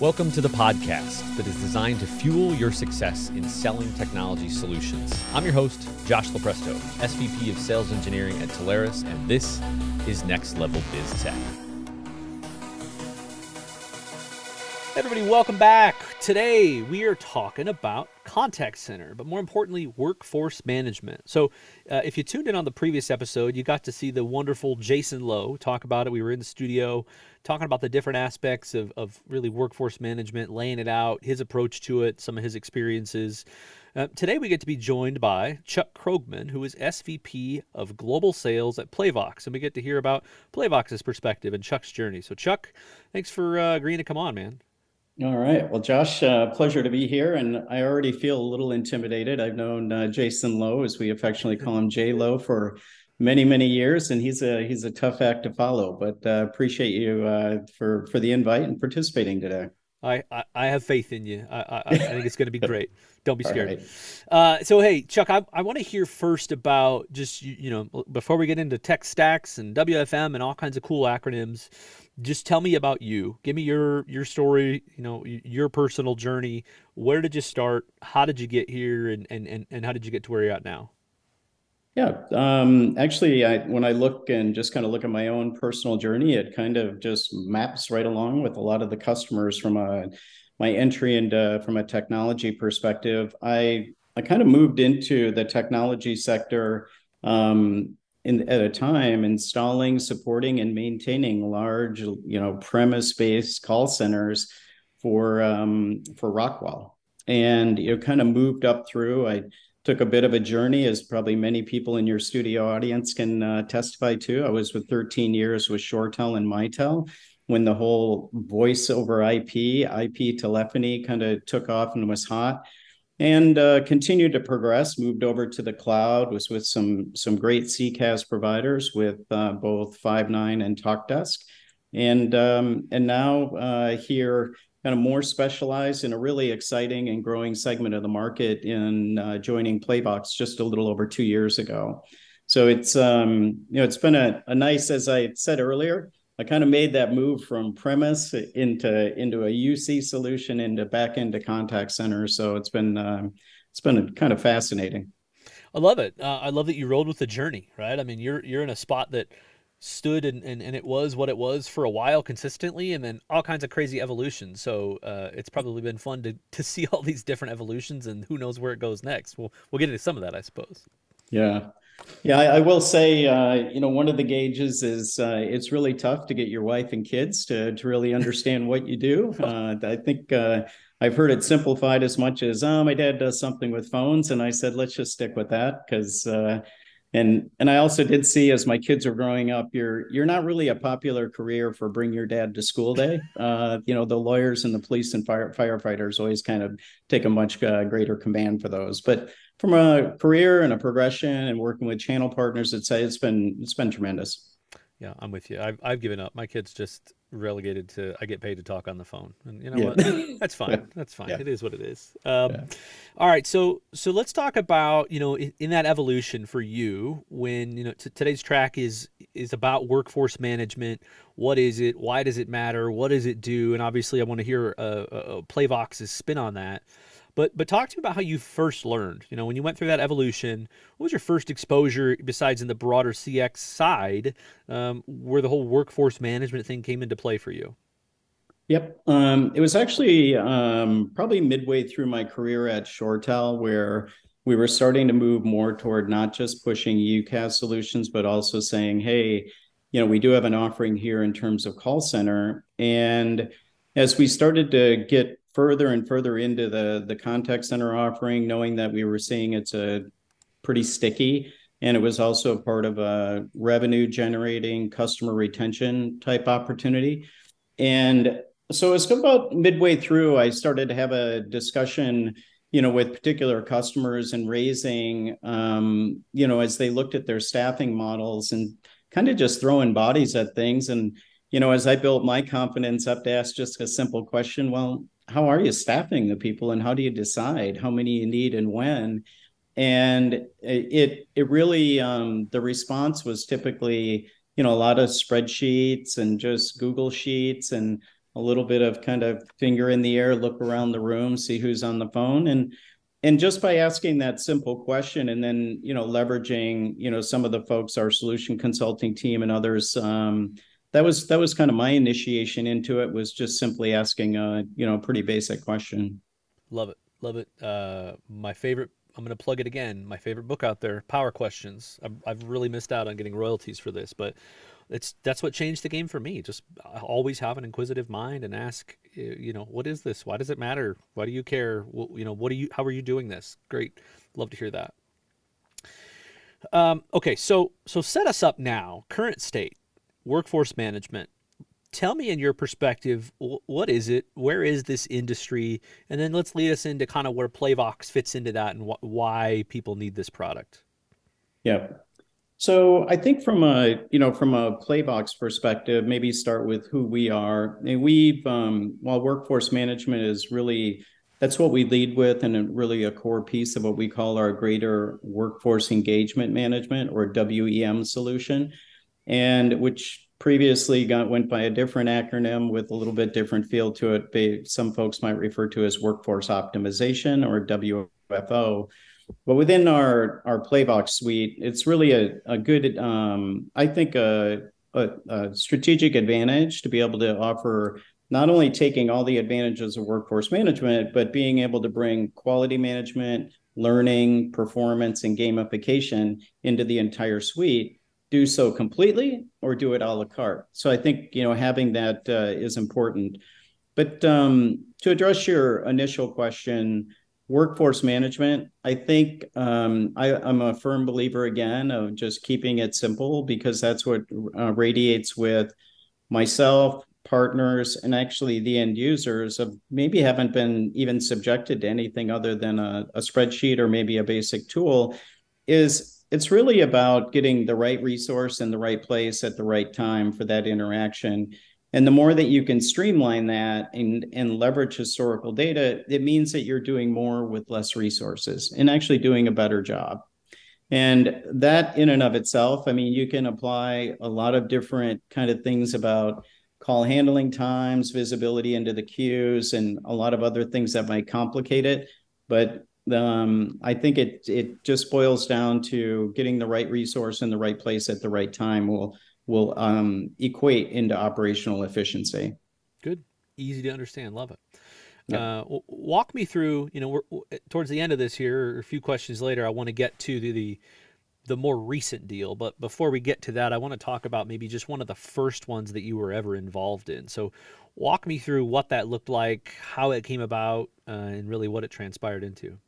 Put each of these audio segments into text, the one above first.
Welcome to the podcast that is designed to fuel your success in selling technology solutions. I'm your host, Josh Lupresto, SVP of Sales Engineering at Telarus, and this is Next Level BizTech. Everybody, welcome back. Today we are talking about contact center, but more importantly, workforce management. So, uh, if you tuned in on the previous episode, you got to see the wonderful Jason Lowe talk about it. We were in the studio talking about the different aspects of, of really workforce management, laying it out, his approach to it, some of his experiences. Uh, today, we get to be joined by Chuck Krogman, who is SVP of Global Sales at Playvox, and we get to hear about Playvox's perspective and Chuck's journey. So, Chuck, thanks for uh, agreeing to come on, man. All right. Well, Josh, uh, pleasure to be here. And I already feel a little intimidated. I've known uh, Jason Lowe, as we affectionately call him, J Lowe, for many, many years, and he's a he's a tough act to follow. But uh, appreciate you uh, for for the invite and participating today. I, I, I have faith in you. I, I, I think it's going to be great. Don't be scared. Right. Uh, so, hey, Chuck, I, I want to hear first about just, you, you know, before we get into tech stacks and WFM and all kinds of cool acronyms, just tell me about you. Give me your your story. You know, your personal journey. Where did you start? How did you get here? And and and, and how did you get to where you're at now? Yeah, um, actually, I, when I look and just kind of look at my own personal journey, it kind of just maps right along with a lot of the customers from a my entry into from a technology perspective. I I kind of moved into the technology sector um, in, at a time installing, supporting, and maintaining large, you know, premise-based call centers for um, for Rockwell, and you know, kind of moved up through. I took a bit of a journey, as probably many people in your studio audience can uh, testify to. I was with 13 years with ShoreTel and Mitel when the whole voice over IP, IP telephony kind of took off and was hot and uh, continued to progress. Moved over to the cloud. Was with some some great CCaaS providers with uh, both Five9 and TalkDesk, and um, and now uh, here kind of more specialized in a really exciting and growing segment of the market in uh, joining Playvox just a little over two years ago. So it's um, you know it's been a, a nice, as I said earlier, I kind of made that move from premise into into a UC solution into back into contact center. So it's been um, it's been kind of fascinating. I love it. Uh, I love that you rolled with the journey, right? I mean, you're you're in a spot that stood and, and, and it was what it was for a while consistently and then all kinds of crazy evolutions so uh, it's probably been fun to, to see all these different evolutions and who knows where it goes next we'll, we'll get into some of that i suppose yeah yeah, I, I will say, uh, you know, one of the gauges is uh, it's really tough to get your wife and kids to to really understand what you do. Uh, I think uh, I've heard it simplified as much as, oh, my dad does something with phones, and I said, let's just stick with that because. Uh, and and I also did see as my kids are growing up, you're you're not really a popular career for bring your dad to school day. Uh, you know, the lawyers and the police and fire firefighters always kind of take a much greater command for those. But from a career and a progression and working with channel partners, it's it's been it's been tremendous. Yeah, I'm with you. I've I've given up. My kids just relegated to I get paid to talk on the phone, and you know yeah. what? That's fine. That's fine. Yeah. It is what it is. Um. All right, so so let's talk about you know in, in that evolution for you when you know t- today's track is is about workforce management. What is it? Why does it matter? What does it do? And obviously, I want to hear uh, uh, Playvox's spin on that. But but talk to me about how you first learned. You know, when you went through that evolution, what was your first exposure besides in the broader CX side, um, where the whole workforce management thing came into play for you? Yep, um, it was actually um, probably midway through my career at ShoreTel where we were starting to move more toward not just pushing UCaaS solutions, but also saying, hey, you know, we do have an offering here in terms of call center. And as we started to get further and further into the the contact center offering, knowing that we were seeing it's a pretty sticky and it was also part of a revenue generating customer retention type opportunity. And so it's about midway through, I started to have a discussion, you know, with particular customers and raising, um, you know, as they looked at their staffing models and kind of just throwing bodies at things. And, you know, as I built my confidence up to ask just a simple question, well, how are you staffing the people and how do you decide how many you need and when? And it it really um, the response was typically you know a lot of spreadsheets and just google sheets and a little bit of kind of finger in the air, look around the room, see who's on the phone, and and just by asking that simple question and then you know leveraging you know some of the folks our solution consulting team and others um, that was that was kind of my initiation into it was just simply asking a you know pretty basic question. Love it love it. Uh, my favorite i'm going to plug it again my favorite book out there power questions. I've, I've really missed out on getting royalties for this but it's that's what changed the game for me. Just always have an inquisitive mind and ask you know what is this? Why does it matter? Why do you care? What, you know what are you how are you doing this? Great love to hear that. Um, okay so so set us up now current state workforce management. Tell me in your perspective what is it? Where is this industry? And then let's lead us into kind of where playvox fits into that and wh- why people need this product. Yeah. So I think from a you know from a Playvox perspective, maybe start with who we are. And we've um, while workforce management is really that's what we lead with and really a core piece of what we call our greater workforce engagement management or WEM solution, and which previously got went by a different acronym with a little bit different feel to it. Some folks might refer to as workforce optimization or WFO but within our our Playvox suite, it's really a, a good, um, I think, a, a, a, strategic advantage to be able to offer not only taking all the advantages of workforce management, but being able to bring quality management, learning, performance, and gamification into the entire suite. Do so completely or do it a la carte. So I think you know having that uh, is important. But um, to address your initial question, workforce management i think um, I, am a firm believer again of just keeping it simple because that's what uh, radiates with myself partners and actually the end users of maybe haven't been even subjected to anything other than a, a spreadsheet or maybe a basic tool is it's really about getting the right resource in the right place at the right time for that interaction and the more that you can streamline that and, and leverage historical data, it means that you're doing more with less resources and actually doing a better job. And that in and of itself, I mean, you can apply a lot of different kind of things about call handling times, visibility into the queues, and a lot of other things that might complicate it. But um, I think it it just boils down to getting the right resource in the right place at the right time will will um, equate into operational efficiency. Good, easy to understand. Love it. Uh, walk me through. You know, we're towards the end of this here. A few questions later, I want to get to the, the the more recent deal. But before we get to that, I want to talk about maybe just one of the first ones that you were ever involved in. So, walk me through what that looked like, how it came about, uh, and really what it transpired into.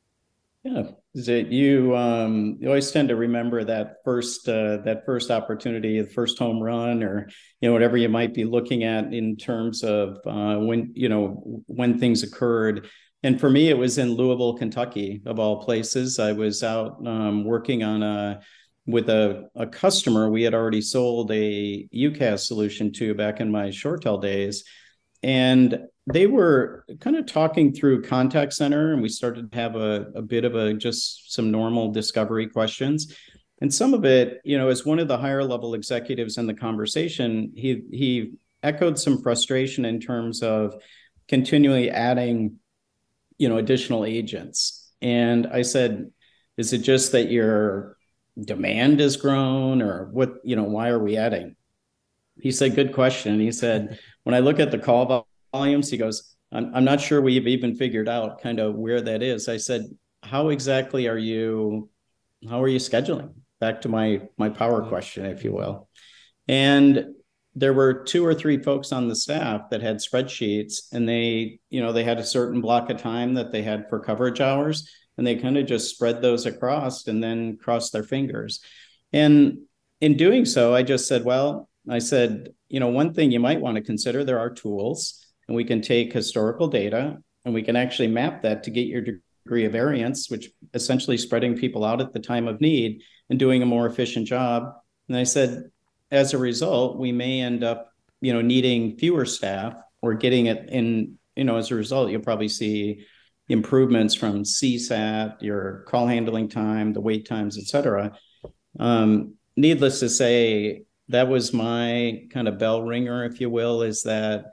Yeah, it you? Um, you always tend to remember that first uh, that first opportunity, the first home run, or you know whatever you might be looking at in terms of uh, when you know when things occurred. And for me, it was in Louisville, Kentucky, of all places. I was out um, working on a with a, a customer we had already sold a UCaaS solution to back in my ShoreTel days, and they were kind of talking through contact center and we started to have a, a bit of a just some normal discovery questions. And some of it you know as one of the higher level executives in the conversation he he echoed some frustration in terms of continually adding you know additional agents. And i said is it just that your demand has grown or what you know why are we adding he said good question he said when i look at the call volumes. He goes, I'm, I'm not sure we've even figured out kind of where that is. I said, how exactly are you, how are you scheduling? Back to my, my power mm-hmm. question, if you will. And there were two or three folks on the staff that had spreadsheets and they, you know, they had a certain block of time that they had for coverage hours and they kind of just spread those across and then crossed their fingers. And in doing so, I just said, well, I said, you know, one thing you might want to consider there are tools and we can take historical data and we can actually map that to get your degree of variance, which essentially spreading people out at the time of need and doing a more efficient job. And I said, as a result, we may end up, you know, needing fewer staff or getting it in, you know, as a result, you'll probably see improvements from CSAT, your call handling time, the wait times, et cetera. Um, needless to say, that was my kind of bell ringer, if you will, is that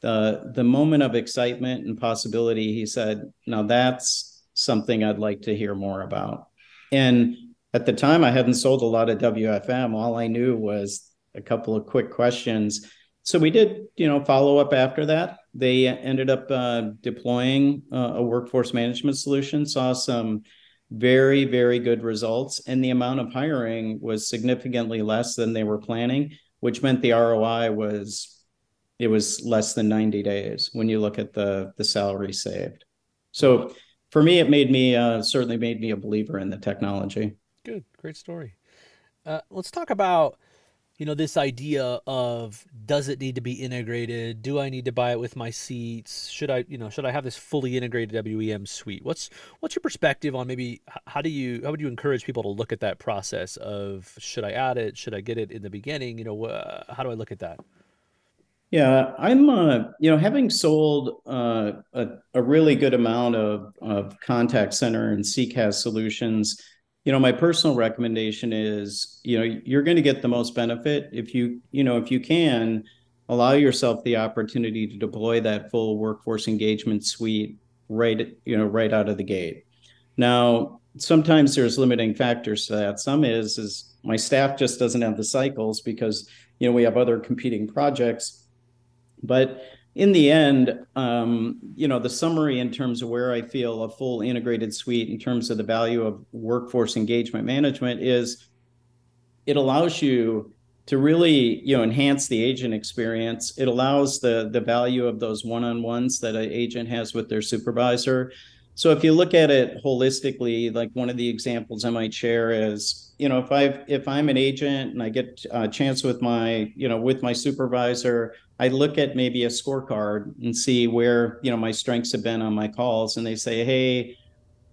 the the moment of excitement and possibility, he said, "Now that's something I'd like to hear more about." And at the time, I hadn't sold a lot of WFM. All I knew was a couple of quick questions. So we did, you know, follow up after that. They ended up uh, deploying uh, a workforce management solution. Saw some very very good results, and the amount of hiring was significantly less than they were planning, which meant the ROI was it was less than 90 days when you look at the the salary saved. So for me, it made me uh, certainly made me a believer in the technology. Good, great story. Uh, let's talk about you know this idea of does it need to be integrated? Do i need to buy it with my seats? Should i you know should i have this fully integrated wem suite? What's what's your perspective on maybe how do you how would you encourage people to look at that process of should i add it? Should i get it in the beginning? You know uh, how do i look at that? Yeah, I'm, uh, you know, having sold uh, a, a really good amount of, of contact center and CCaaS solutions, you know, my personal recommendation is, you know, you're going to get the most benefit if you, you know, if you can allow yourself the opportunity to deploy that full workforce engagement suite right, you know, right out of the gate. Now, sometimes there's limiting factors to that. Some is is my staff just doesn't have the cycles because you know we have other competing projects but in the end, um, you know, the summary in terms of where I feel a full integrated suite in terms of the value of workforce engagement management is it allows you to really, you know, enhance the agent experience. It allows the the value of those one-on-ones that an agent has with their supervisor. So if you look at it holistically, like one of the examples I might share is, you know, if I if I'm an agent and I get a chance with my, you know, with my supervisor I look at maybe a scorecard and see where you know my strengths have been on my calls, and they say, "Hey,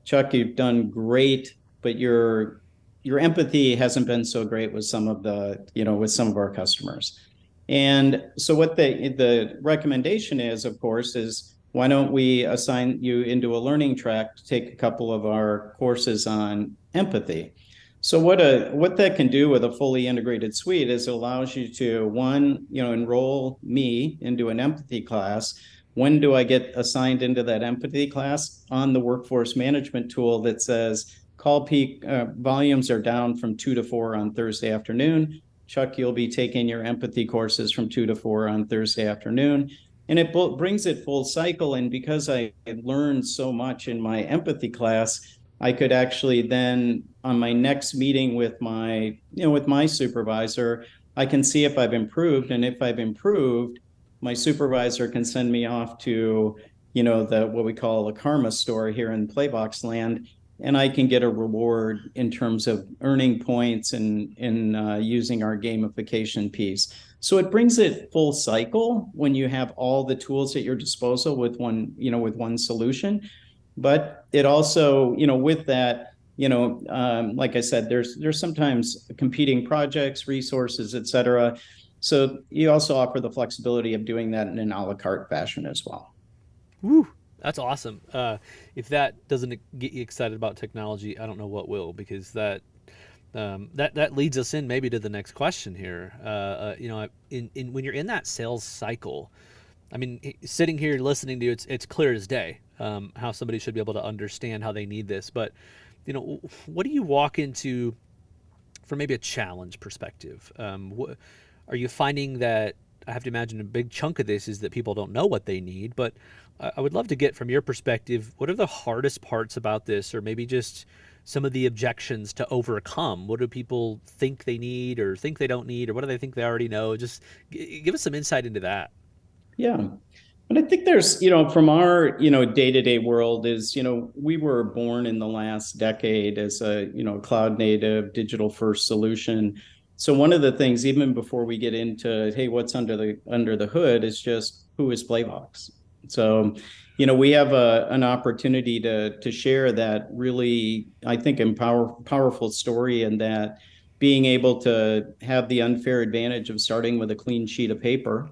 Chuck, you've done great, but your your empathy hasn't been so great with some of the you know with some of our customers." And so, what the the recommendation is, of course, is why don't we assign you into a learning track to take a couple of our courses on empathy? So what a what that can do with a fully integrated suite is it allows you to one, you know, enroll me into an empathy class. When do I get assigned into that empathy class? On the workforce management tool that says call peak uh, volumes are down from two to four on Thursday afternoon. Chuck, you'll be taking your empathy courses from two to four on Thursday afternoon. And it brings it full cycle. And because I learned so much in my empathy class, I could actually then on my next meeting with my you know with my supervisor, I can see if I've improved and if I've improved, my supervisor can send me off to you know the what we call a karma store here in Playvox land and I can get a reward in terms of earning points and in uh, using our gamification piece. So it brings it full cycle when you have all the tools at your disposal with one, you know, with one solution but it also you know with that you know um, like i said there's there's sometimes competing projects resources et cetera. So you also offer the flexibility of doing that in an a la carte fashion as well. Woo, that's awesome. Uh, if that doesn't get you excited about technology i don't know what will because that um, that that leads us in maybe to the next question here. Uh, uh, you know, in, in when you're in that sales cycle, I mean, sitting here listening to you, it's it's clear as day um, how somebody should be able to understand how they need this. But you know, what do you walk into from maybe a challenge perspective? Um, what, are you finding that I have to imagine a big chunk of this is that people don't know what they need, but I would love to get from your perspective, what are the hardest parts about this, or maybe just some of the objections to overcome? What do people think they need, or think they don't need, or what do they think they already know? Just give us some insight into that. Yeah. But I think there's, you know, from our, you know, day-to-day world is, you know, we were born in the last decade as a, you know, cloud native digital first solution. So one of the things, even before we get into, hey, what's under the under the hood, is just who is Playvox. So, you know, we have a, an opportunity to to share that really, I think, empower powerful story, and that being able to have the unfair advantage of starting with a clean sheet of paper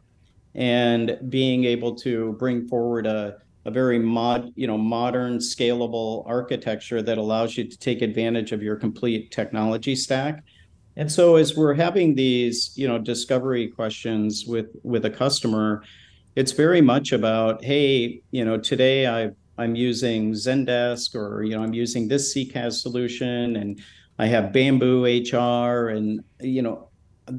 and being able to bring forward a, a very mod, you know, modern, scalable architecture that allows you to take advantage of your complete technology stack. And so as we're having these, you know, discovery questions with with a customer, it's very much about, hey, you know, today I I'm using Zendesk or you know I'm using this CCaaS solution and I have Bamboo HR and you know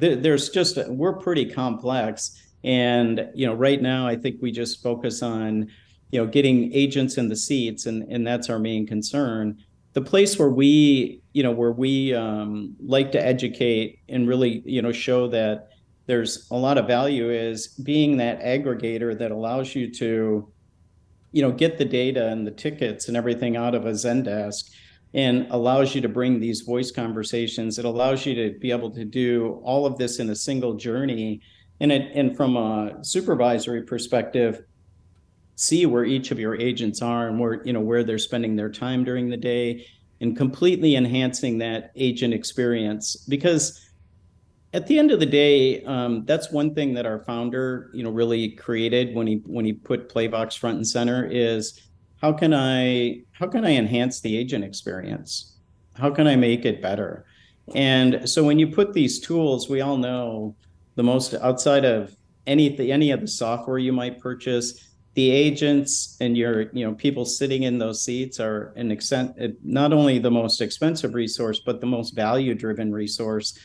th- there's just we're pretty complex and you know right now I think we just focus on you know getting agents in the seats and and that's our main concern. The place where we you know where we um, like to educate and really you know show that there's a lot of value is being that aggregator that allows you to you know get the data and the tickets and everything out of a zendesk and allows you to bring these voice conversations. It allows you to be able to do all of this in a single journey and it and from a supervisory perspective see where each of your agents are and where you know where they're spending their time during the day and completely enhancing that agent experience. Because at the end of the day um, that's one thing that our founder you know really created when he when he put playvox front and center is how can i how can i enhance the agent experience? How can i make it better? And so when you put these tools we all know the most outside of any any of the software you might purchase the agents and your you know people sitting in those seats are an extent eh, not only the most expensive resource but the most value driven resource.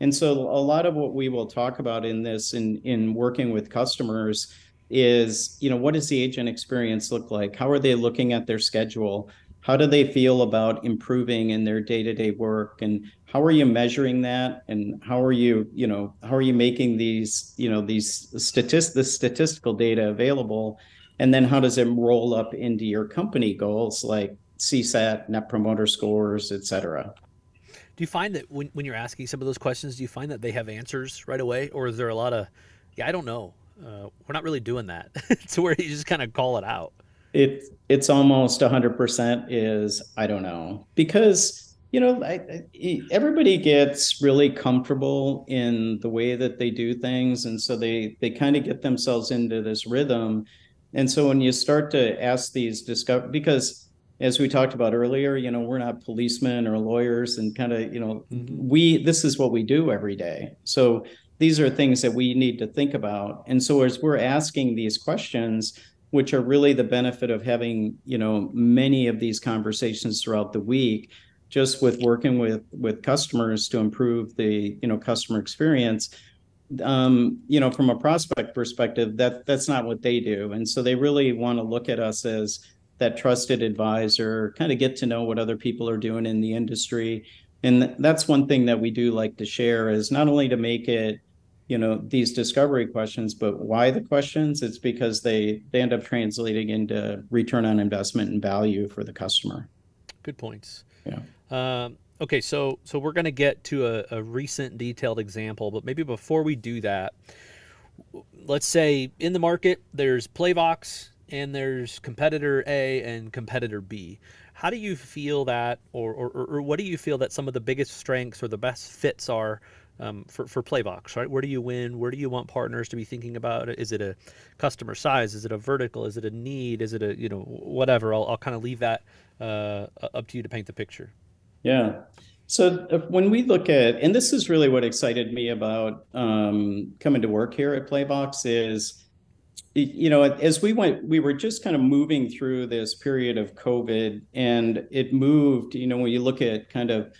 And so a lot of what we will talk about in this in in working with customers is you know what does the agent experience look like? How are they looking at their schedule how do they feel about improving in their day-to-day work and how are you measuring that? And how are you you know how are you making these you know these statist the statistical data available? And then how does it roll up into your company goals like csat net promoter scores et cetera? Do you find that when, when you're asking some of those questions do you find that they have answers right away or is there a lot of yeah i don't know uh, we're not really doing that to where you just kind of call it out it it's almost 100% is i don't know. Because you know I, I, everybody gets really comfortable in the way that they do things and so they they kind of get themselves into this rhythm. And so when you start to ask these discover because as we talked about earlier you know we're not policemen or lawyers and kind of you know mm-hmm. we this is what we do every day. So these are things that we need to think about. And so as we're asking these questions which are really the benefit of having you know many of these conversations throughout the week just with working with with customers to improve the you know customer experience. Um, you know from a prospect perspective that that's not what they do. And so they really want to look at us as that trusted advisor kind of get to know what other people are doing in the industry. And that's one thing that we do like to share is not only to make it you know these discovery questions but why the questions? It's because they they end up translating into return on investment and value for the customer. Good points. Yeah. Um, okay so so we're going to get to a, a recent detailed example but maybe before we do that let's say in the market there's playvox and there's competitor a and competitor b. How do you feel that or, or, or what do you feel that some of the biggest strengths or the best fits are um, for, for Playvox, right? Where do you win? Where do you want partners to be thinking about Is it a customer size? Is it a vertical? Is it a need? Is it a, you know, whatever? I'll, I'll kind of leave that uh, up to you to paint the picture. Yeah. So uh, when we look at, and this is really what excited me about um, coming to work here at Playvox is, you know, as we went, we were just kind of moving through this period of COVID and it moved, you know, when you look at kind of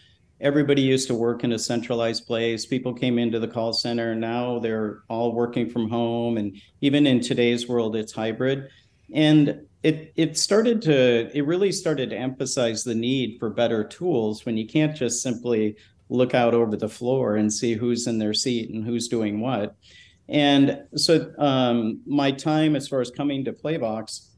everybody used to work in a centralized place. People came into the call center. Now they're all working from home. And even in today's world, it's hybrid. And it it started to it really started to emphasize the need for better tools when you can't just simply look out over the floor and see who's in their seat and who's doing what. And so um, my time as far as coming to Playvox,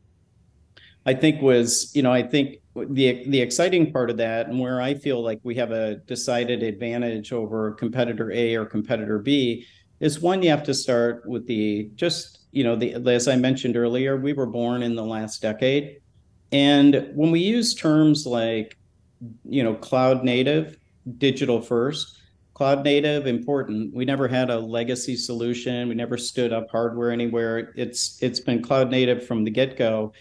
I think was, you know, I think the the exciting part of that and where I feel like we have a decided advantage over competitor A or competitor B is one you have to start with the just you know the as I mentioned earlier we were born in the last decade. And when we use terms like you know cloud native digital first cloud native important. We never had a legacy solution. We never stood up hardware anywhere. It's it's been cloud native from the get-go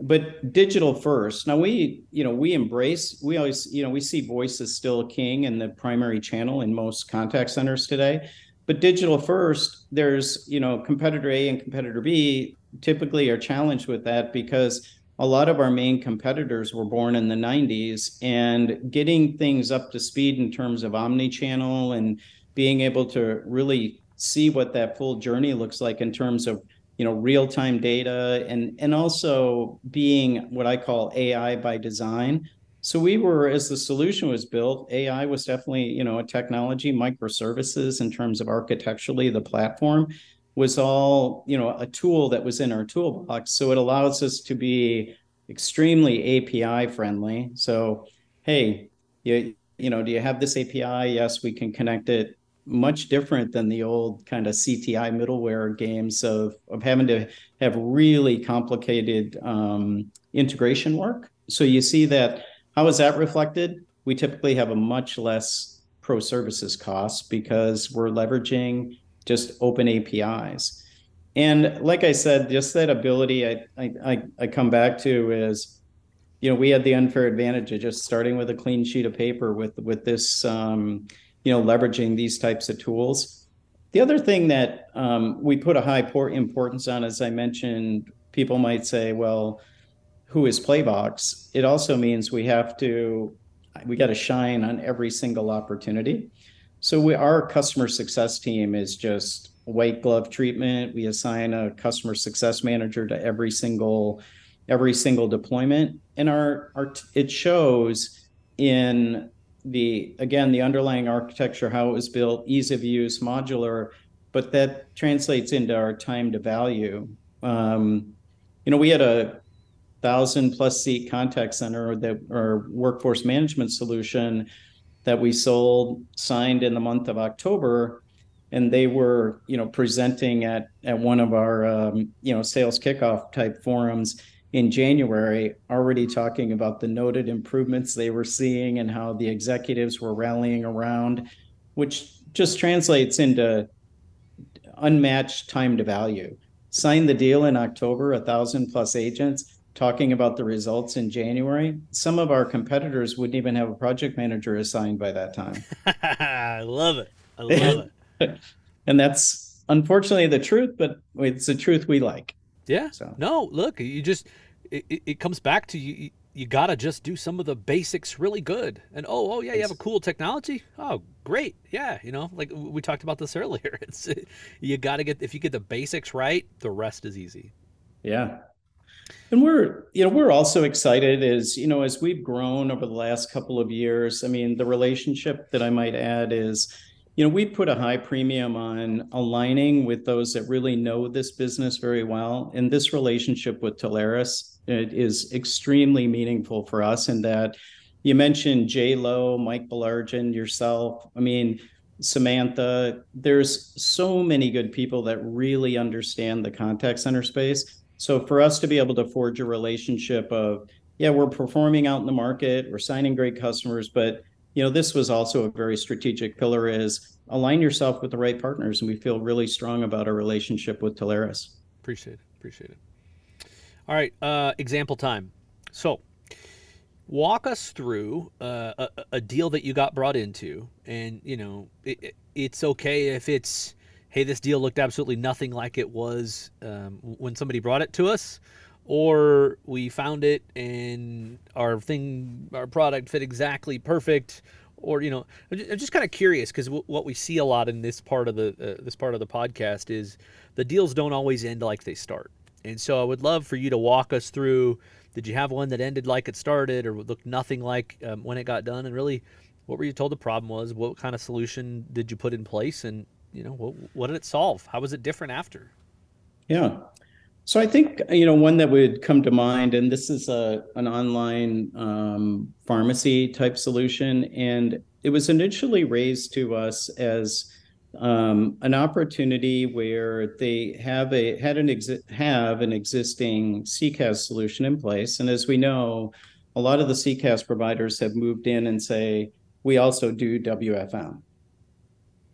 but digital first. Now we you know we embrace we always you know we see voice as still king and the primary channel in most contact centers today. But digital first, there's, you know, competitor A and competitor B typically are challenged with that because a lot of our main competitors were born in the 90s and getting things up to speed in terms of omni-channel and being able to really see what that full journey looks like in terms of you know real-time data and and also being what I call AI by design. So we were as the solution was built, AI was definitely you know a technology, microservices in terms of architecturally the platform was all you know a tool that was in our toolbox. So it allows us to be extremely API friendly. So hey, you you know do you have this API? Yes, we can connect it much different than the old kind of CTI middleware games of, of having to have really complicated um, integration work. So you see that, how is that reflected? We typically have a much less pro services cost because we're leveraging just open APIs. And like I said, just that ability I, I, I come back to is, you know, we had the unfair advantage of just starting with a clean sheet of paper with with this um, you know, leveraging these types of tools. The other thing that um, we put a high importance on, as I mentioned, people might say, well, who is Playvox? It also means we have to, we got to shine on every single opportunity. So we, our customer success team is just white glove treatment. We assign a customer success manager to every single, every single deployment, and our, our it shows in the again the underlying architecture how it was built ease of use modular but that translates into our time to value. Um, you know we had a thousand plus seat contact center that our workforce management solution that we sold signed in the month of october and they were you know presenting at at one of our um, you know sales kickoff type forums in January already talking about the noted improvements they were seeing and how the executives were rallying around, which just translates into unmatched time to value. Signed the deal in October, a thousand plus agents talking about the results in January. Some of our competitors wouldn't even have a project manager assigned by that time. I love it. I love it. and that's unfortunately the truth, but it's the truth we like. Yeah. So no, look, you just it, it comes back to you. You gotta just do some of the basics really good. And oh, oh yeah, you have a cool technology. Oh, great. Yeah, you know, like we talked about this earlier. It's you gotta get if you get the basics right, the rest is easy. Yeah. And we're, you know, we're also excited as, you know, as we've grown over the last couple of years. I mean, the relationship that I might add is, you know, we put a high premium on aligning with those that really know this business very well. And this relationship with Telarus is extremely meaningful for us in that you mentioned J Lo, Mike Belargin, yourself. I mean, Samantha, there's so many good people that really understand the contact center space. So for us to be able to forge a relationship of, yeah, we're performing out in the market, we're signing great customers, but you know, this was also a very strategic pillar is align yourself with the right partners. And we feel really strong about our relationship with Telarus. Appreciate it. Appreciate it. All right. Uh, example time. So walk us through uh, a, a, deal that you got brought into and you know it, it's okay if it's hey this deal looked absolutely nothing like it was um, when somebody brought it to us or we found it and our thing, our product fit exactly perfect, or you know, I'm just kind of curious because what we see a lot in this part of the uh, this part of the podcast is the deals don't always end like they start, and so I would love for you to walk us through. Did you have one that ended like it started, or looked nothing like um, when it got done? And really, what were you told the problem was? What kind of solution did you put in place? And you know, what, what did it solve? How was it different after? Yeah, so I think you know one that would come to mind, and this is a an online um, pharmacy type solution, and it was initially raised to us as um, an opportunity where they have a had an exi- have an existing CCaaS solution in place, and as we know, a lot of the CCaaS providers have moved in and say we also do WFM.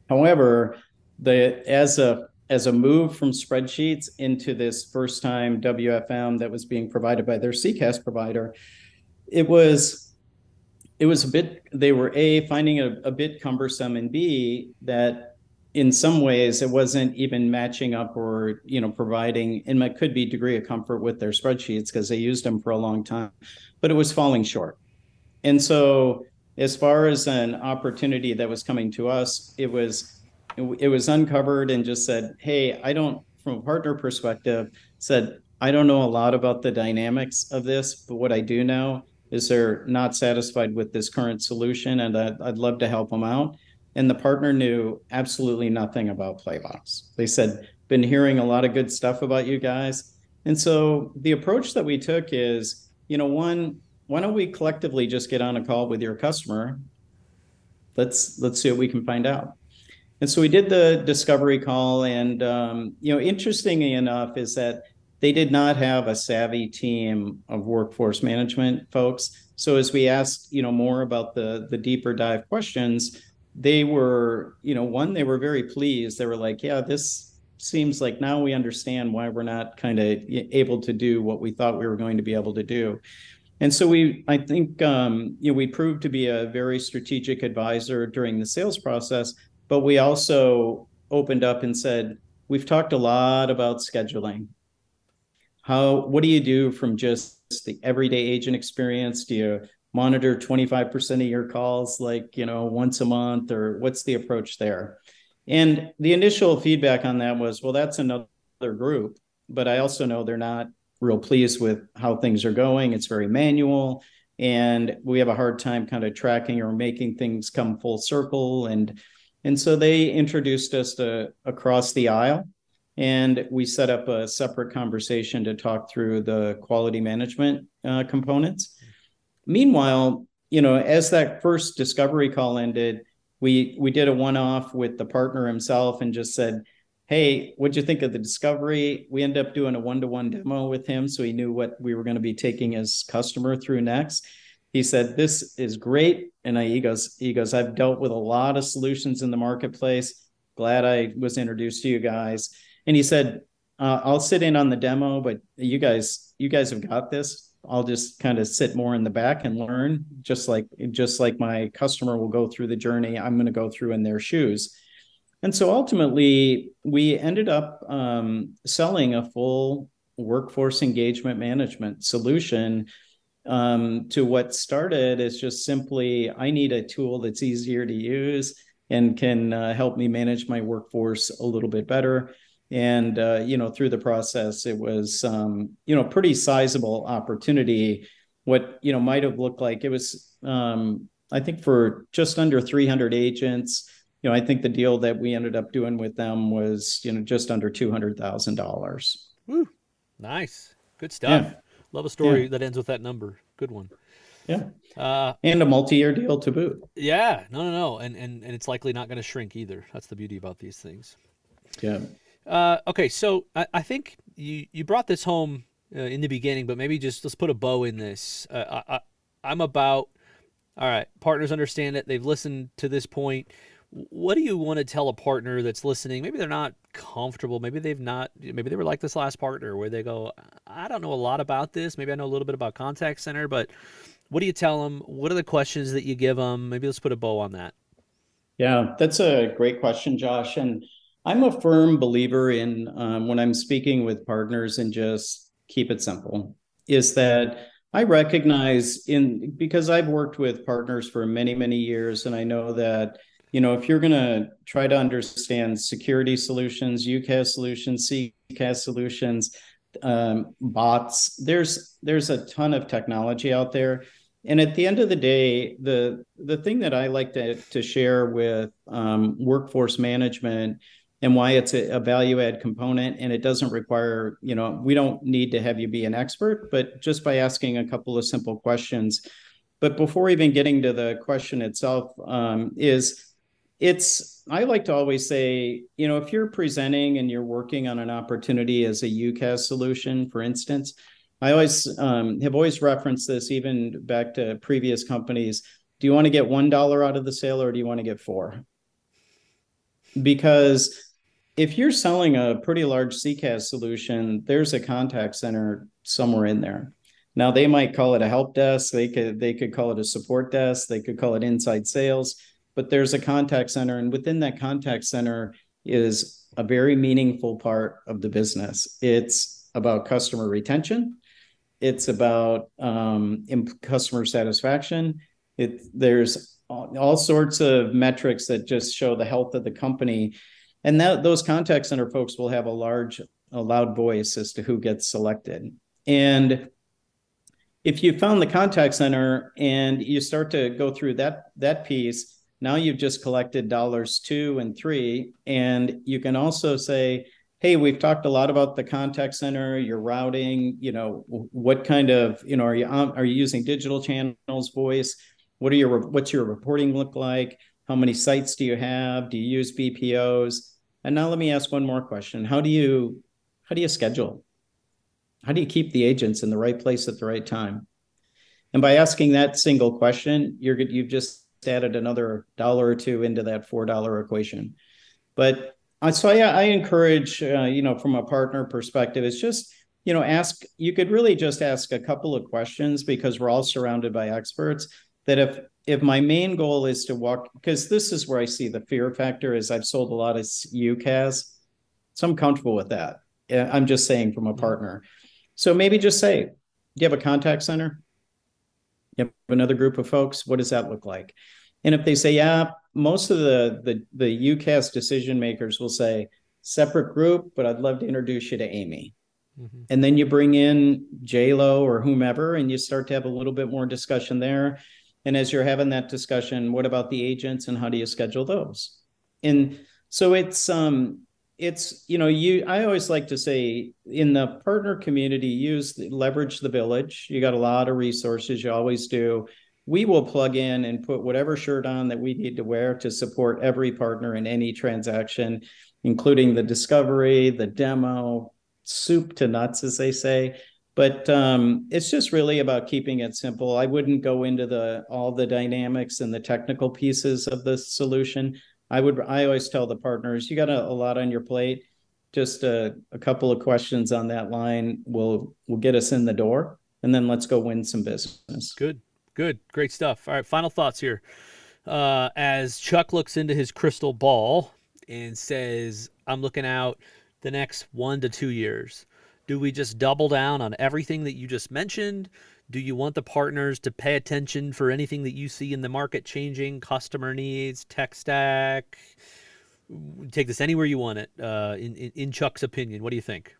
However, the as a as a move from spreadsheets into this first time WFM that was being provided by their CCaaS provider, it was it was a bit they were a finding it a, a bit cumbersome and b that in some ways it wasn't even matching up or you know providing and it could be degree of comfort with their spreadsheets because they used them for a long time but it was falling short. And so as far as an opportunity that was coming to us it was it was uncovered and just said hey i don't from a partner perspective said i don't know a lot about the dynamics of this but what i do know is they're not satisfied with this current solution and I'd, I'd love to help them out and the partner knew absolutely nothing about Playvox. They said, been hearing a lot of good stuff about you guys. And so the approach that we took is, you know, one, why don't we collectively just get on a call with your customer? Let's let's see what we can find out. And so we did the discovery call, and um, you know, interestingly enough, is that they did not have a savvy team of workforce management folks. So as we asked, you know, more about the the deeper dive questions, they were, you know, one, they were very pleased. They were like, yeah, this seems like now we understand why we're not kind of able to do what we thought we were going to be able to do. And so we, I think, um, you know, we proved to be a very strategic advisor during the sales process, but we also opened up and said, we've talked a lot about scheduling. How, what do you do from just the everyday agent experience? Do you monitor 25% of your calls like you know once a month or what's the approach there and the initial feedback on that was well that's another group but i also know they're not real pleased with how things are going it's very manual and we have a hard time kind of tracking or making things come full circle and and so they introduced us to across the aisle and we set up a separate conversation to talk through the quality management uh, components Meanwhile, you know, as that first discovery call ended, we we did a one-off with the partner himself and just said, "Hey, what'd you think of the discovery?" We ended up doing a one-to-one demo with him, so he knew what we were going to be taking as customer through next. He said, "This is great," and I, he goes, "He goes, I've dealt with a lot of solutions in the marketplace. Glad I was introduced to you guys." And he said, uh, "I'll sit in on the demo, but you guys, you guys have got this I'll just kind of sit more in the back and learn, just like just like my customer will go through the journey. I'm going to go through in their shoes. And so ultimately, we ended up um, selling a full workforce engagement management solution um, to what started as just simply I need a tool that's easier to use and can uh, help me manage my workforce a little bit better. And uh, you know through the process it was um, you know pretty sizable opportunity. What you know might have looked like it was um, i think for just under 300 agents you know i think the deal that we ended up doing with them was you know just under $200000 nice. Good stuff. Yeah. Love a story yeah. that ends with that number good one yeah uh, and a multi-year deal to boot yeah no no no and and, and it's likely not going to shrink either that's the beauty about these things yeah uh, okay, so I, I, think you you brought this home uh, in the beginning, but maybe just let's put a bow in this. Uh, I, I'm about all right. Partners understand it. They've listened to this point. What do you want to tell a partner that's listening? Maybe they're not comfortable. Maybe they've not. Maybe they were like this last partner where they go, I don't know a lot about this. Maybe I know a little bit about contact center, but what do you tell them? What are the questions that you give them? Maybe let's put a bow on that. Yeah, that's a great question, Josh. And I'm a firm believer in um, when I'm speaking with partners and just keep it simple, is that I recognize in because I've worked with partners for many, many years, and I know that you know if you're going to try to understand security solutions, UCaaS solutions, CCaaS solutions, um, bots, there's there's a ton of technology out there. And at the end of the day, the the thing that I like to, to share with um, workforce management and why it's a, a, value add component and it doesn't require you know we don't need to have you be an expert but just by asking a couple of simple questions but before even getting to the question itself um, is it's i like to always say you know if you're presenting and you're working on an opportunity as a UCaaS solution for instance i always um, have always referenced this even back to previous companies. Do you want to get one dollar out of the sale or do you want to get four? Because if you're selling a pretty large CCaaS solution, there's a contact center somewhere in there. Now they might call it a help desk, they could they could call it a support desk, they could call it inside sales, but there's a contact center and within that contact center, is a very meaningful part of the business. It's about customer retention. It's about um, customer satisfaction. It, there's all sorts of metrics that just show the health of the company. And that those contact center folks will have a large, a loud voice as to who gets selected. And if you found the contact center and you start to go through that that piece, now you've just collected dollars two and three. And you can also say, hey, we've talked a lot about the contact center, your routing, you know, what kind of, you know, are you are you using digital channels, voice? What are your what's your reporting look like? How many sites do you have? Do you use BPOs? And now let me ask one more question. How do you how do you schedule? How do you keep the agents in the right place at the right time? And by asking that single question, you're you've just added another dollar or two into that four dollar equation. But uh, so yeah, I encourage uh, you know from a partner perspective, it's just you know ask. You could really just ask a couple of questions because we're all surrounded by experts. That if if my main goal is to walk, because this is where I see the fear factor is I've sold a lot of UCaaS, so I'm comfortable with that. I'm just saying from a mm-hmm. partner. So maybe just say, do you have a contact center? You have another group of folks. What does that look like? And if they say, yeah, most of the the the UCaaS decision makers will say separate group, but I'd love to introduce you to Amy. Mm-hmm. And then you bring in JLo or whomever, and you start to have a little bit more discussion there. And as you're having that discussion, what about the agents and how do you schedule those? And so it's um it's you know you i always like to say in the partner community use leverage the village. You got a lot of resources you always do. We will plug in and put whatever shirt on that we need to wear to support every partner in any transaction including the discovery the demo soup to nuts as they say. But um, it's just really about keeping it simple. I wouldn't go into the all the dynamics and the technical pieces of the solution I would I always tell the partners you got a, a lot on your plate. Just a, a couple of questions on that line will will get us in the door, and then let's go win some business. Good, good, great stuff. All right, final thoughts here. Uh, as Chuck looks into his crystal ball and says, "I'm looking out the next one to two years." Do we just double down on everything that you just mentioned? Do you want the partners to pay attention for anything that you see in the market changing, customer needs, tech stack? Take this anywhere you want it. Uh, in, in, in Chuck's opinion, what do you think?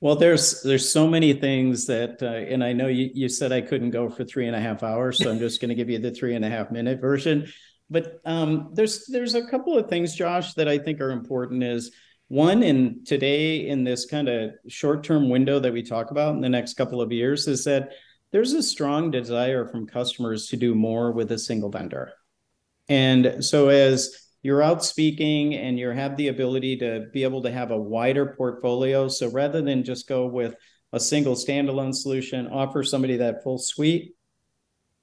Well, there's there's so many things that, uh, and I know you, you said I couldn't go for three and a half hours, so I'm just going to give you the three and a half minute version. But um, there's there's a couple of things, Josh, that I think are important. Is one in today in this kind of short-term window that we talk about in the next couple of years is that there's a strong desire from customers to do more with a single vendor. And so as you're out speaking and you have the ability to be able to have a wider portfolio, so rather than just go with a single standalone solution, offer somebody that full suite,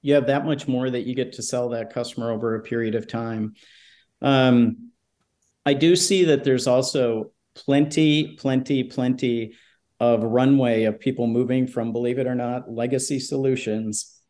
you have that much more that you get to sell that customer over a period of time. Um, I do see that there's also plenty, plenty, plenty of runway of people moving from, believe it or not, legacy solutions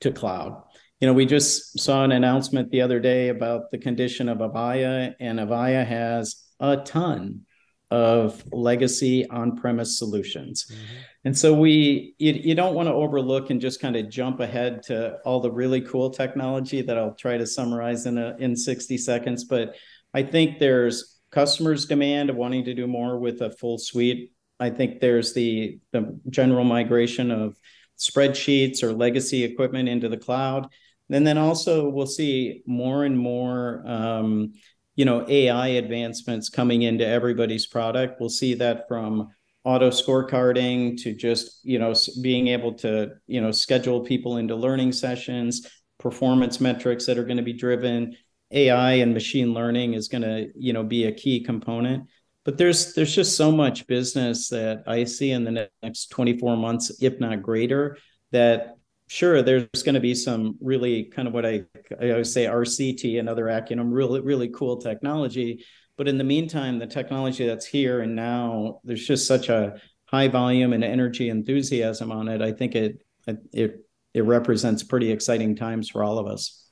to cloud. You know, we just saw an announcement the other day about the condition of Avaya, and Avaya has a ton of legacy on-premise solutions. Mm-hmm. And so we you, you don't want to overlook and just kind of jump ahead to all the really cool technology that I'll try to summarize in a in 60 seconds, but I think there's customers' demand of wanting to do more with a full suite. I think there's the, the general migration of spreadsheets or legacy equipment into the cloud. And then also we'll see more and more um, you know AI advancements coming into everybody's product. We'll see that from auto scorecarding to just you know being able to you know schedule people into learning sessions, performance metrics that are going to be driven AI and machine learning is going to, you know, be a key component. But there's there's just so much business that I see in the next 24 months, if not greater, that sure there's going to be some really kind of what I I always say RCT, another acronym, really really cool technology. But in the meantime, the technology that's here and now, there's just such a high volume and energy enthusiasm on it. I think it it it represents pretty exciting times for all of us.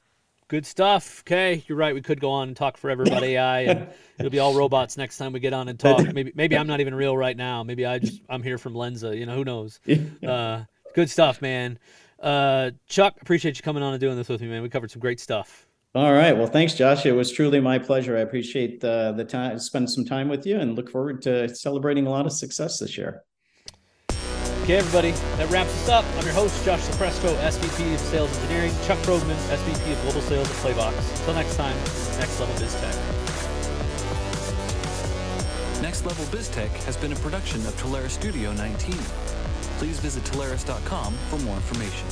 Good stuff. Okay, you're right. We could go on and talk forever about AI, and it'll be all robots next time we get on and talk. Maybe maybe I'm not even real right now. Maybe I just I'm here from Lensa. You know, who knows? Uh, good stuff, man. Uh, Chuck, appreciate you coming on and doing this with me, man. We covered some great stuff. All right. Well, thanks, Josh. It was truly my pleasure. I appreciate the the time, spend some time with you, and look forward to celebrating a lot of success this year. Okay, everybody, that wraps us up. I'm your host, Josh Lupresto, SVP of Sales Engineering, Chuck Krogman, SVP of Global Sales at Playvox. Until next time, Next Level BizTech. Next Level BizTech has been a production of Telarus Studio 19. Please visit Telarus.com for more information.